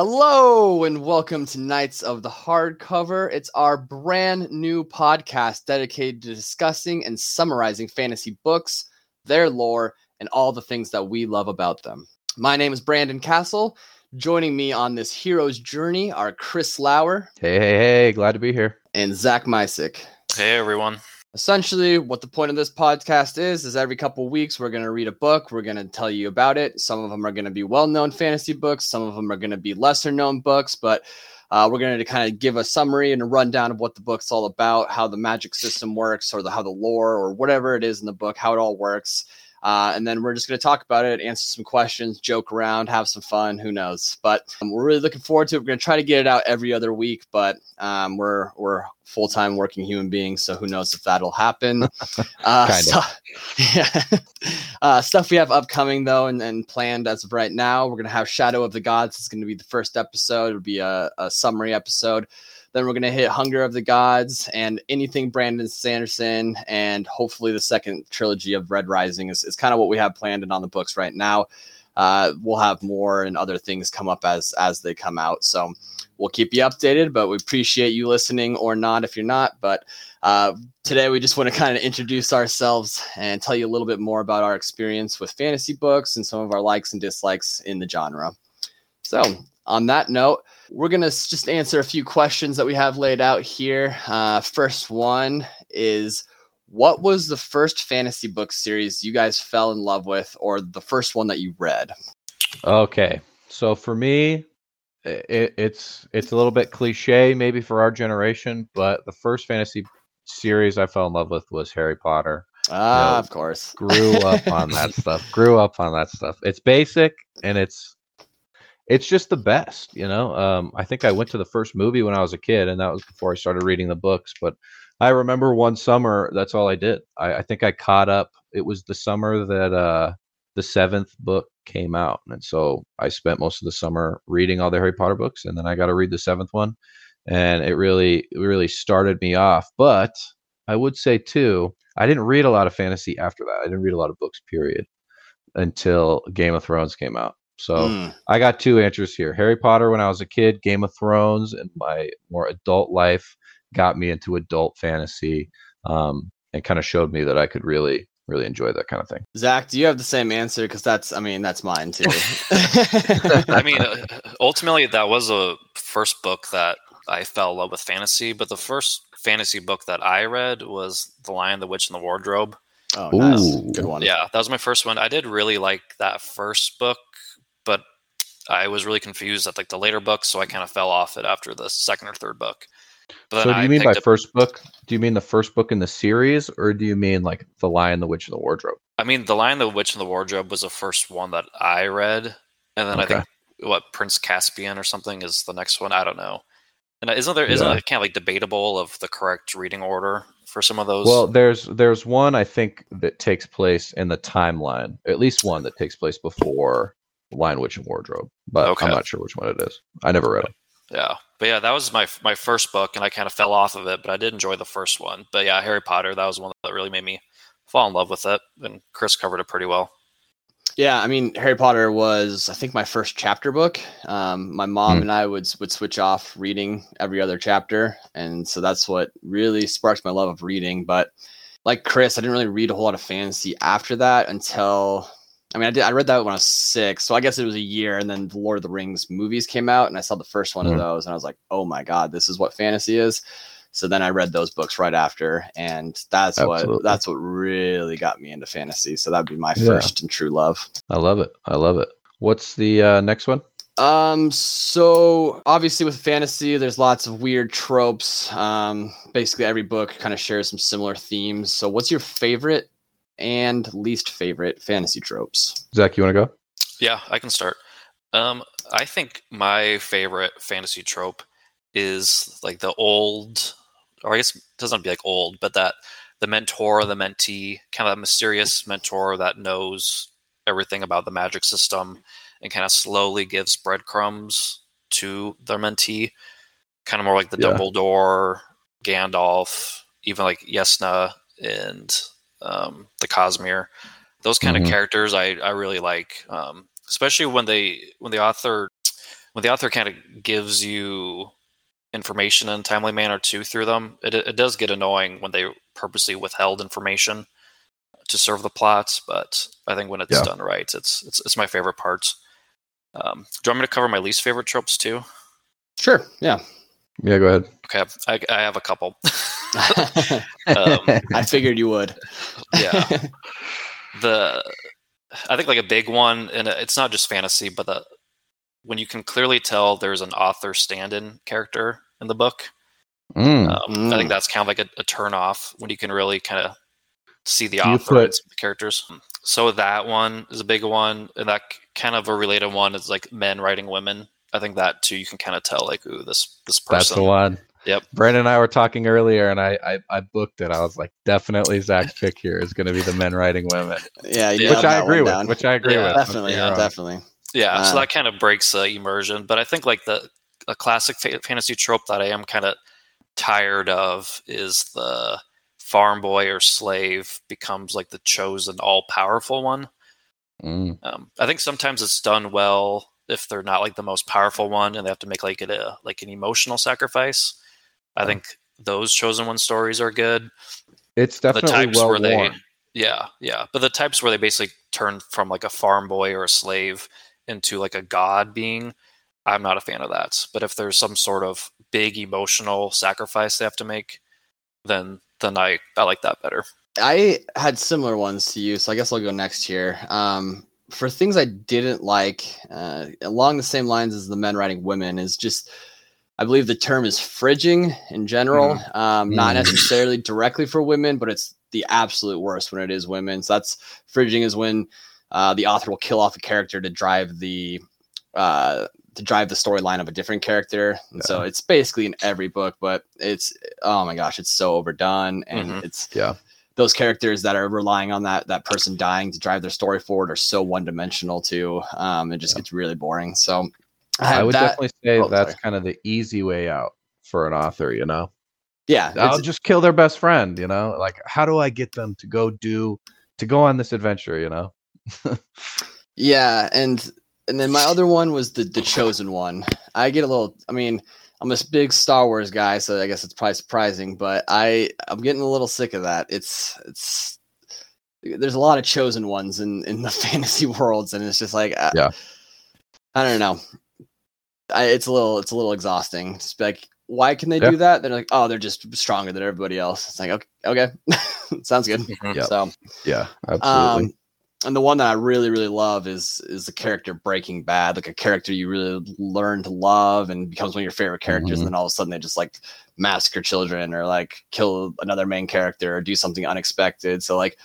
Hello and welcome to Knights of the Hardcover. It's our brand new podcast dedicated to discussing and summarizing fantasy books, their lore, and all the things that we love about them. My name is Brandon Castle. Joining me on this hero's journey are Chris Lauer Hey, hey, hey, glad to be here. and Zach Mysick. Hey everyone. Essentially what the point of this podcast is is every couple of weeks we're going to read a book we're going to tell you about it. Some of them are going to be well-known fantasy books some of them are going to be lesser known books but uh, we're going to kind of give a summary and a rundown of what the book's all about how the magic system works or the, how the lore or whatever it is in the book how it all works uh, and then we're just going to talk about it answer some questions joke around have some fun who knows? But um, we're really looking forward to it. We're going to try to get it out every other week but um, we're we're full-time working human beings so who knows if that'll happen. Uh, stu- yeah. uh, stuff we have upcoming though and, and planned as of right now. We're going to have shadow of the gods it's going to be the first episode. It'll be a, a summary episode then we're going to hit hunger of the gods and anything brandon sanderson and hopefully the second trilogy of red rising is, is kind of what we have planned and on the books right now. Uh, we'll have more and other things come up as as they come out. So we'll keep you updated but we appreciate you listening or not if you're not. But uh, today we just want to kind of introduce ourselves and tell you a little bit more about our experience with fantasy books and some of our likes and dislikes in the genre. So on that note we're going to just answer a few questions that we have laid out here uh, first one is what was the first fantasy book series you guys fell in love with or the first one that you read Okay, so for me, it, it's it's a little bit cliche maybe for our generation, but the first fantasy series I fell in love with was Harry Potter. ah of course Grew up on that stuff. Grew up on that stuff. It's basic and it's it's just the best, you know. Um, I think I went to the first movie when I was a kid, and that was before I started reading the books. But I remember one summer, that's all I did. I, I think I caught up. It was the summer that uh, the seventh book came out, and so I spent most of the summer reading all the Harry Potter books, and then I got to read the seventh one, and it really, really started me off. But I would say too, I didn't read a lot of fantasy after that. I didn't read a lot of books, period, until Game of Thrones came out. So Mm. I got two answers here. Harry Potter when I was a kid, Game of Thrones, and my more adult life got me into adult fantasy um, and kind of showed me that I could really, really enjoy that kind of thing. Zach, do you have the same answer? Because that's, I mean, that's mine too. I mean, uh, ultimately, that was a first book that I fell in love with fantasy. But the first fantasy book that I read was *The Lion, the Witch, and the Wardrobe*. oh, nice. Ooh. Good one. Yeah, that was my first one. I did really like that first book, but I was really confused at like the later books, so I kind of fell off it after the second or third book. But So do I you mean by up- first book? Do you mean the first book in the series, or do you mean like The Lion, the Witch, and the Wardrobe? I mean, *The Lion, the Witch, and the Wardrobe* was the first one that I read, and then I think what Prince Caspian or something is the next one. I don't know. And uh, isn't there isn't Yeah. it kind of like debatable of the correct reading order for some of those? Well, there's there's one I think that takes place in the timeline. At least one that takes place before Lion, Witch, and Wardrobe, but Okay. I'm not sure which one it is. I never read it. yeah, but yeah, that was my my first book, and I kind of fell off of it, but I did enjoy the first one. But yeah, Harry Potter, that was one that really made me fall in love with it, and Chris covered it pretty well. Yeah, I mean, Harry Potter was, I think, my first chapter book. Um, my mom Hmm. and I would would switch off reading every other chapter, and so that's what really sparked my love of reading. But like Chris, I didn't really read a whole lot of fantasy after that until, I mean, I did. I read that when I was six, so I guess it was a year, and then the Lord of the Rings movies came out, and I saw the first one Mhm. of those, and I was like, oh my god, this is what fantasy is. So then I read those books right after, and that's what that's what really got me into fantasy. So that'd be my Yeah. first and true love. I love it. I love it. What's the uh, next one? Um, so obviously with fantasy, there's lots of weird tropes. Um, basically every book kind of shares some similar themes. So what's your favorite and least favorite fantasy tropes? Zach, you want to go? Yeah, I can start. Um, I think my favorite fantasy trope is like the old, or I guess it doesn't have to be like old, but that the mentor, the mentee, kind of that mysterious mentor that knows everything about the magic system and kind of slowly gives breadcrumbs to their mentee. Kind of more like the Yeah. Dumbledore, Gandalf, even like Jasnah and um, the Cosmere. Those kind Mhm. of characters I, I really like, um, especially when they when the author when the author kind of gives you information in a timely manner too through them, it, it does get annoying when they purposely withheld information to serve the plots. But I think when it's Yeah. done right, it's it's, it's my favorite part. Um, do you want me to cover my least favorite tropes too? Sure. Yeah. Yeah, go ahead. Okay, I, I have a couple. um, I figured you would. yeah, the I think like a big one, and it's not just fantasy, but the when you can clearly tell there's an author stand-in character in the book. Mm. Um, I think Mm. that's kind of like a, a turn off when you can really kind of see the you author put- and some of the characters. So that one is a big one, and that kind of a related one is like men writing women. I think that too, you can kind of tell like, ooh, this this That's person. the one. Yep. Brandon and I were talking earlier, and I, I I booked it. I was like, definitely Zach's pick here is going to be the men writing women, Yeah. you Yeah. which I agree one with. down. Which I agree Yeah. with. definitely. You're. Definitely. Yeah, so Ah. that kind of breaks the immersion. But I think like the a classic fa- fantasy trope that I am kind of tired of is the farm boy or slave becomes like the chosen all powerful one. Mm. Um, I think sometimes it's done well if they're not like the most powerful one and they have to make like a like an emotional sacrifice. I think those chosen one stories are good. It's the definitely types well where they yeah yeah but the types where they basically turn from like a farm boy or a slave into like a god being i'm not a fan of that but if there's some sort of big emotional sacrifice they have to make then then i i like that better I had similar ones to you, so I guess I'll go next here. Um, for things I didn't like, uh, along the same lines as the men writing women, is just I believe the term is fridging in general. Um, not Mm. necessarily directly for women, but it's the absolute worst when it is women. So that's fridging is when uh, the author will kill off a character to drive the uh, to drive the storyline of a different character. And so it's basically in every book, but it's oh my gosh, it's so overdone and Mhm. it's Yeah. those characters that are relying on that that person dying to drive their story forward are so one dimensional too. Um, it just Yeah. gets really boring. So I would that, definitely say oh, that's sorry. kind of the easy way out for an author. You know, yeah, I'll just kill their best friend. You know, like how do I get them to go do to go on this adventure? You know. Yeah, and and then my other one was the the chosen one. I get a little. I mean, I'm a big Star Wars guy, so I guess it's probably surprising, but I I'm getting a little sick of that. It's it's there's a lot of chosen ones in in the fantasy worlds, and it's just like uh, Yeah. I don't know. I, it's a little it's a little exhausting. It's like, why can they Yeah. do that? They're like, oh, they're just stronger than everybody else. It's like okay, okay, sounds good. Mhm. Yeah. So Yeah, absolutely. um, and the one that I really, really love is is the character Breaking Bad, like a character you really learn to love and becomes one of your favorite characters. Mhm. And then all of a sudden they just like massacre children or like kill another main character or do something unexpected. So like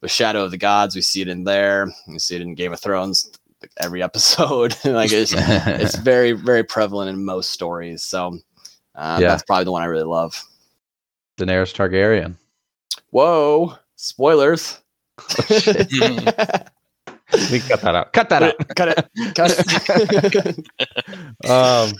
with Shadow of the Gods, we see it in there. We see it in Game of Thrones like, every episode. like it's it's very, very prevalent in most stories. So uh, Yeah. that's probably the one I really love. Daenerys Targaryen. Whoa! Spoilers. shit. We cut that out. Cut that out. cut it. Cut it. um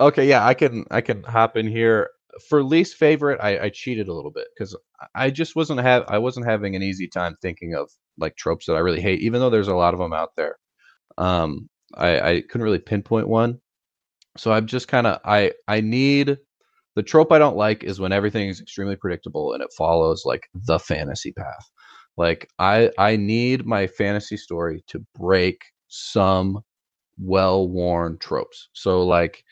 okay yeah i can i can hop in here for least favorite i, I cheated a little bit because i just wasn't have i wasn't having an easy time thinking of like tropes that i really hate even though there's a lot of them out there. Um i i couldn't really pinpoint one. So i'm just kind of i i need the trope i don't like is when everything is extremely predictable and it follows like the fantasy path. Like i i need my fantasy story to break some well-worn tropes. So like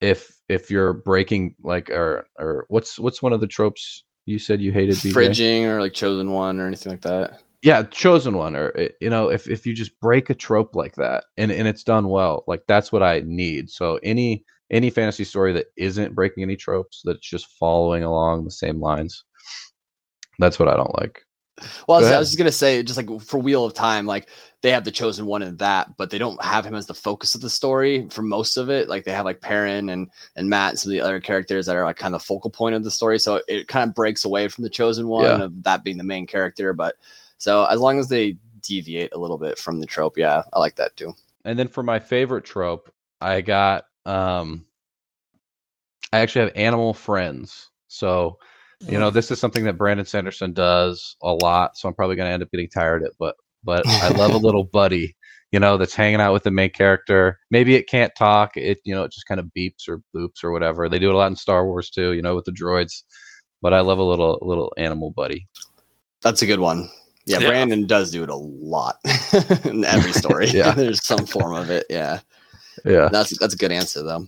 if if you're breaking like or or what's what's one of the tropes you said you hated BJ? Fridging or like chosen one or anything like that. Yeah, chosen one or eh, you know if if you just break a trope like that and and it's done well, like that's what I need. So any any fantasy story that isn't breaking any tropes that's just following along the same lines. That's what I don't like. Well, I was, Go I ahead. was just gonna say, just like for Wheel of Time, like they have the chosen one in that, but they don't have him as the focus of the story for most of it. Like they have like Perrin and and Mat, and some of the other characters that are like kind of the focal point of the story. So it kind of breaks away from the chosen one Yeah. of that being the main character. But so as long as they deviate a little bit from the trope, yeah, I like that too. And then for my favorite trope, I got um I actually have animal friends. So, you know, this is something that Brandon Sanderson does a lot, so I'm probably going to end up getting tired of it, but but I love a little buddy you know, that's hanging out with the main character. Maybe it can't talk. It you know it just kind of beeps or boops or whatever. They do it a lot in Star Wars too. You know, with the droids. But I love a little little animal buddy. That's a good one. Yeah, Yeah. Brandon does do it a lot in every story. Yeah. There's some form of it. Yeah. Yeah. That's that's a good answer though.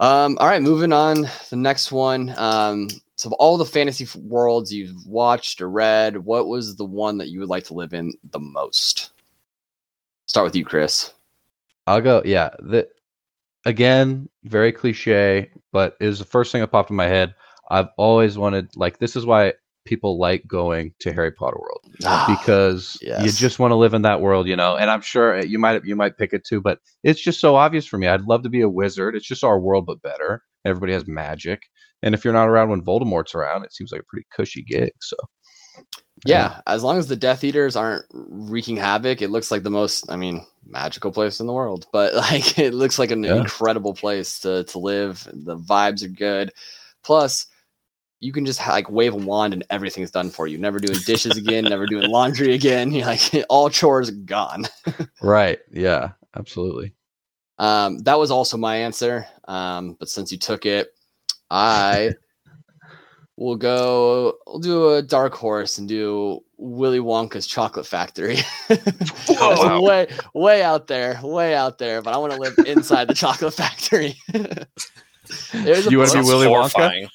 Um, all right, moving on. The next one. Um, so of all the fantasy worlds you've watched or read, what was the one that you would like to live in the most? Start with you, Chris. I'll go. Yeah. The, again, very cliche, but it was the first thing that popped in my head. I've always wanted, like, this is why people like going to Harry Potter World ah, because you just want to live in that world, you know. And I'm sure eh, you might you might pick it too, but it's just so obvious for me. I'd love to be a wizard. It's just our world, but better. Everybody has magic, and if you're not around when Voldemort's around, it seems like a pretty cushy gig. So yeah, as long as the Death Eaters aren't wreaking havoc, it looks like the most, I mean, magical place in the world. But like, it looks like an Yeah. incredible place to to live. The vibes are good. Plus, you can just like wave a wand and everything's done for you. Never doing dishes again. never doing laundry again. You're like all chores gone. right, yeah, absolutely. Um, that was also my answer. Um, but since you took it, I will go. We'll do a dark horse and do Willy Wonka's Chocolate Factory. Wow. way way out there, way out there. But I want to live inside the chocolate factory. There's You wanna be place- Willy Wonka?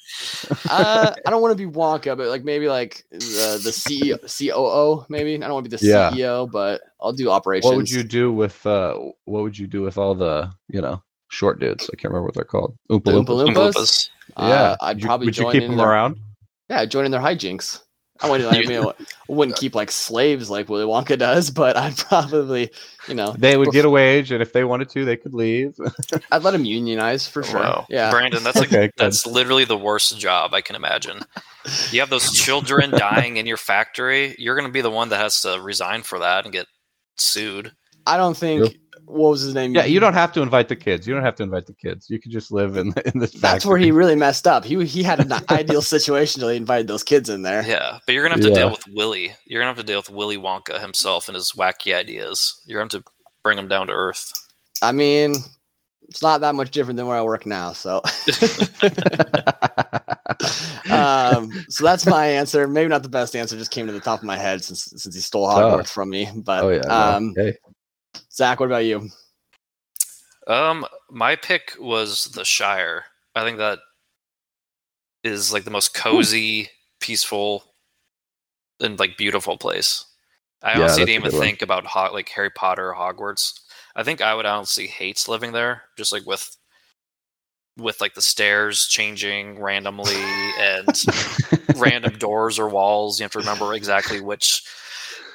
uh, I don't want to be Wonka, but like maybe like the the CEO, COO, maybe. I don't want to be the Yeah. CEO, but I'll do operations. What would you do with uh what would you do with all the, you know, short dudes? I can't remember what they're called. Oompa The Oompa Loompas. Loompas? Uh, yeah. I'd Would you- probably would you join keep in them their- around? Yeah, join in their hijinks. I wouldn't. I mean, I wouldn't keep like slaves like Willy Wonka does, but I'd probably, you know, They would get a wage and if they wanted to, they could leave. I'd let them unionize for sure. Wow. Yeah, Brandon, that's like Okay, good. that's literally the worst job I can imagine. You have those children dying in your factory. You're going to be the one that has to resign for that and get sued. I don't think. Yep. What was his name? Yeah, you don't have to invite the kids. You don't have to invite the kids. You can just live in in this. That's where he really messed up. He he had an ideal situation till he invited those kids in there. Yeah, but you're going to have to Yeah. deal with Willy. You're going to have to deal with Willy Wonka himself and his wacky ideas. You're going to have to bring him down to earth. I mean, it's not that much different than where I work now. So, um, so that's my answer. Maybe not the best answer. Just came to the top of my head since since he stole Hogwarts from me. But oh yeah. um, hey. Zach, what about you? Um, my pick was the Shire. I think that is like the most cozy, peaceful, and like beautiful place. I Yeah, honestly didn't even think about like Harry Potter or Hogwarts. I think I would honestly hates living there, just like with with like the stairs changing randomly and random doors or walls. You have to remember exactly which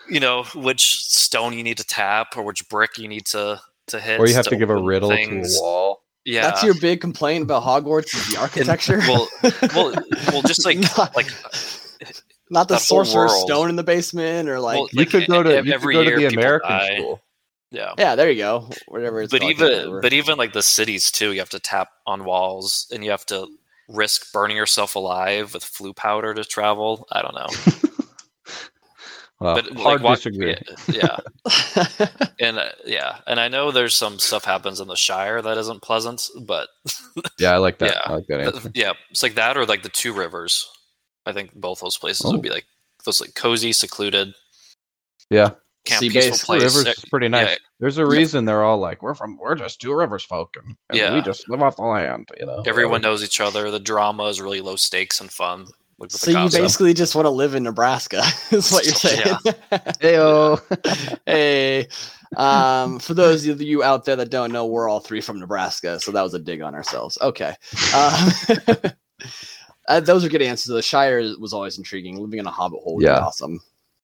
you know which stone you need to tap or which brick you need to to hit. or you have to give a riddle things. to a wall. Yeah, That's your big complaint about Hogwarts is the architecture. well, well, well, just like not, like not the that sorcerer's stone in the basement or like Well, You like, could go to ev- you could every go to the American die. school. yeah. yeah, there you go. Whatever it's But called, even remember. but even like the cities too, you have to tap on walls and you have to risk burning yourself alive with Floo powder to travel. I don't know, But hard like disagree. Yeah, yeah. and uh, yeah, and I know there's some stuff happens in the Shire that isn't pleasant, but Yeah, I like that. Yeah. I like that answer. yeah, it's like that or like the Two Rivers. I think both those places Oh. would be like those like cozy, secluded, Yeah, camp Sea base. Place. Rivers is pretty nice. yeah. There's a reason they're all like, we're from, we're just Two Rivers folk, and, and Yeah. we just live off the land. You know, Everyone knows each other. The drama is really low stakes and fun. Like so you cops. basically just want to live in Nebraska, is what you're saying. Heyo. hey, um, for those of you out there that don't know, we're all three from Nebraska, so that was a dig on ourselves. Okay, um, uh, those are good answers. The Shire was always intriguing. Living in a hobbit hole would be Yeah. awesome.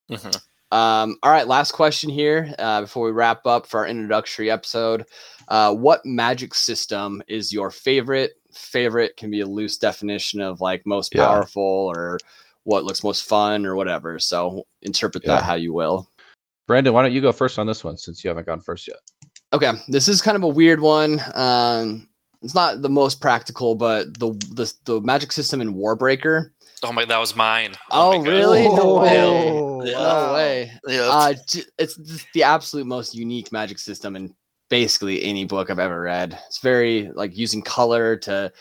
Mhm. Um, all right, last question here uh, before we wrap up for our introductory episode. Uh, what magic system is your favorite? Favorite can be a loose definition of like most Yeah. powerful or what looks most fun or whatever. So interpret Yeah. that how you will. Brandon, why don't you go first on this one since you haven't gone first yet? Okay, this is kind of a weird one. Um, it's not the most practical, but the the, the magic system in Warbreaker Oh my, that was mine. Oh, my God. really? No way. Oh, Yeah. No way. Yeah. Uh, it's the absolute most unique magic system in basically any book I've ever read. It's very like using color to,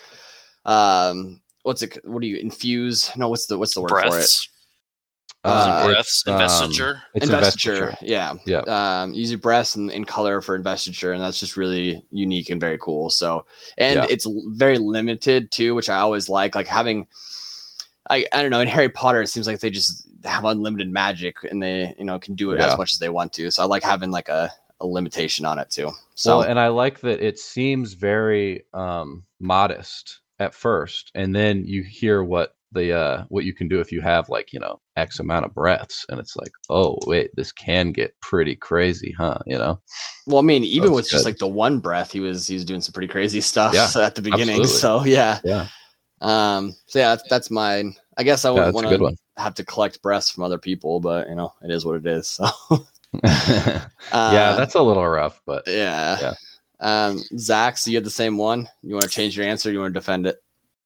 um, what's it? What do you infuse? No, what's the what's the word for it? breaths. Uh, breaths. it's, um, investiture. It's investiture. investiture. Yeah. Yeah. Um, use your breaths and, and color for investiture, and that's just really unique and very cool. So, and Yeah. it's very limited too, which I always like. Like having, I I don't know. In Harry Potter, it seems like they just have unlimited magic, and they you know can do it Yeah. as much as they want to. So I like having like a, a limitation on it too. So well, and I like that it seems very um, modest at first, and then you hear what the uh, what you can do if you have like you know X amount of breaths, and it's like, oh wait, this can get pretty crazy, huh? You know? well, I mean, even That's with just like the one breath, he was he was doing some pretty crazy stuff Yeah, at the beginning. absolutely. So yeah. Yeah, Um. So yeah, that's, that's mine. I guess I yeah, wouldn't want to have to collect breaths from other people, but you know, it is what it is. So yeah, uh, that's a little rough, but yeah. yeah. Um, Zach, so you had the same one. You want to change your answer? You want to defend it?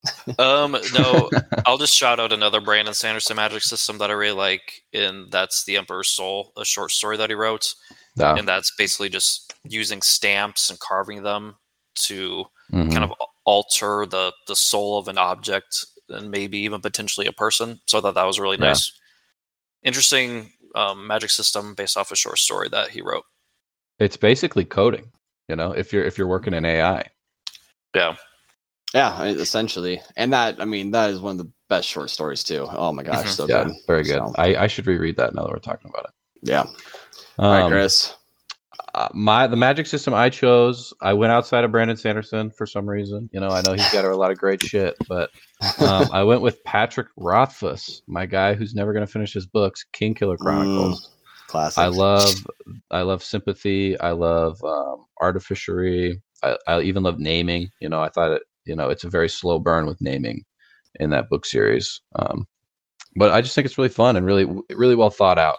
Um, no, I'll just shout out another Brandon Sanderson magic system that I really like, and that's The Emperor's Soul, a short story that he wrote, yeah. and that's basically just using stamps and carving them to Mhm. kind of alter the the soul of an object and maybe even potentially a person. So I thought that was really Yeah. nice, interesting um, magic system based off a short story that he wrote. it's basically coding. You know, if you're if you're working in AI, Yeah, Yeah, essentially. And that, I mean, that is one of the best short stories too. Oh my gosh, Mhm. so yeah, good. very good. So, I, I should reread that now that we're talking about it. yeah. All right, Um, Chris. Uh, my the magic system I chose, I went outside of Brandon Sanderson for some reason. You know, I know he's got a lot of great shit, but um, I went with Patrick Rothfuss, my guy who's never going to finish his books, Kingkiller Chronicles. Classic. I love, I love sympathy. I love um, artificery. I, I even love naming. You know, I thought it. You know, it's a very slow burn with naming in that book series. Um, but I just think it's really fun and really, really well thought out.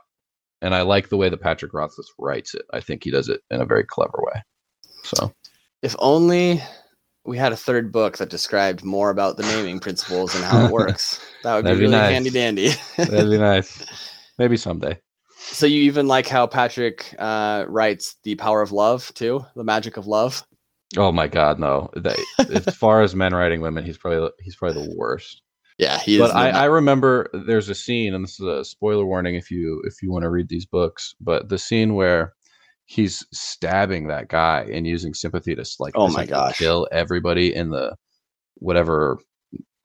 And I like the way that Patrick Rothfuss writes it. I think he does it in a very clever way. So If only we had a third book that described more about the naming principles and how it works. That would be be really nice. handy dandy. that'd be nice. Maybe someday. so you even like how Patrick uh, writes the power of love too, the magic of love. Oh my God, no! That, as far as men writing women, he's probably he's probably the worst. Yeah, he is. but I, I remember there's a scene, and this is a spoiler warning if you if you want to read these books. But the scene where he's stabbing that guy and using sympathy to like Oh my gosh. kill everybody in the whatever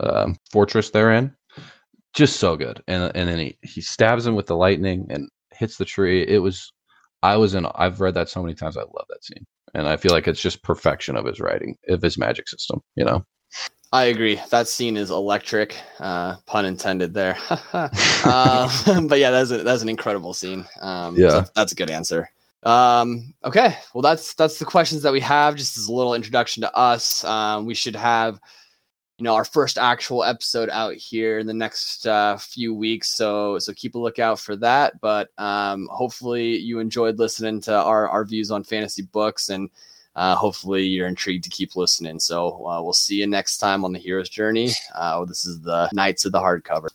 um, fortress they're in, just so good. And and then he he stabs him with the lightning and hits the tree. It was I was in. I've read that so many times. I love that scene, and I feel like it's just perfection of his writing, of his magic system. You know. I agree. That scene is electric. Uh, pun intended there. um, but yeah, that's a, that's an incredible scene. Um, Yeah. so that's a good answer. Um, okay, well that's that's the questions that we have. Just as a little introduction to us, um, we should have you know our first actual episode out here in the next uh, few weeks. So so keep a lookout for that. But um, hopefully you enjoyed listening to our our views on fantasy books and uh, hopefully you're intrigued to keep listening. So uh, we'll see you next time on the hero's journey. Uh, this is the Knights of the Hardcover.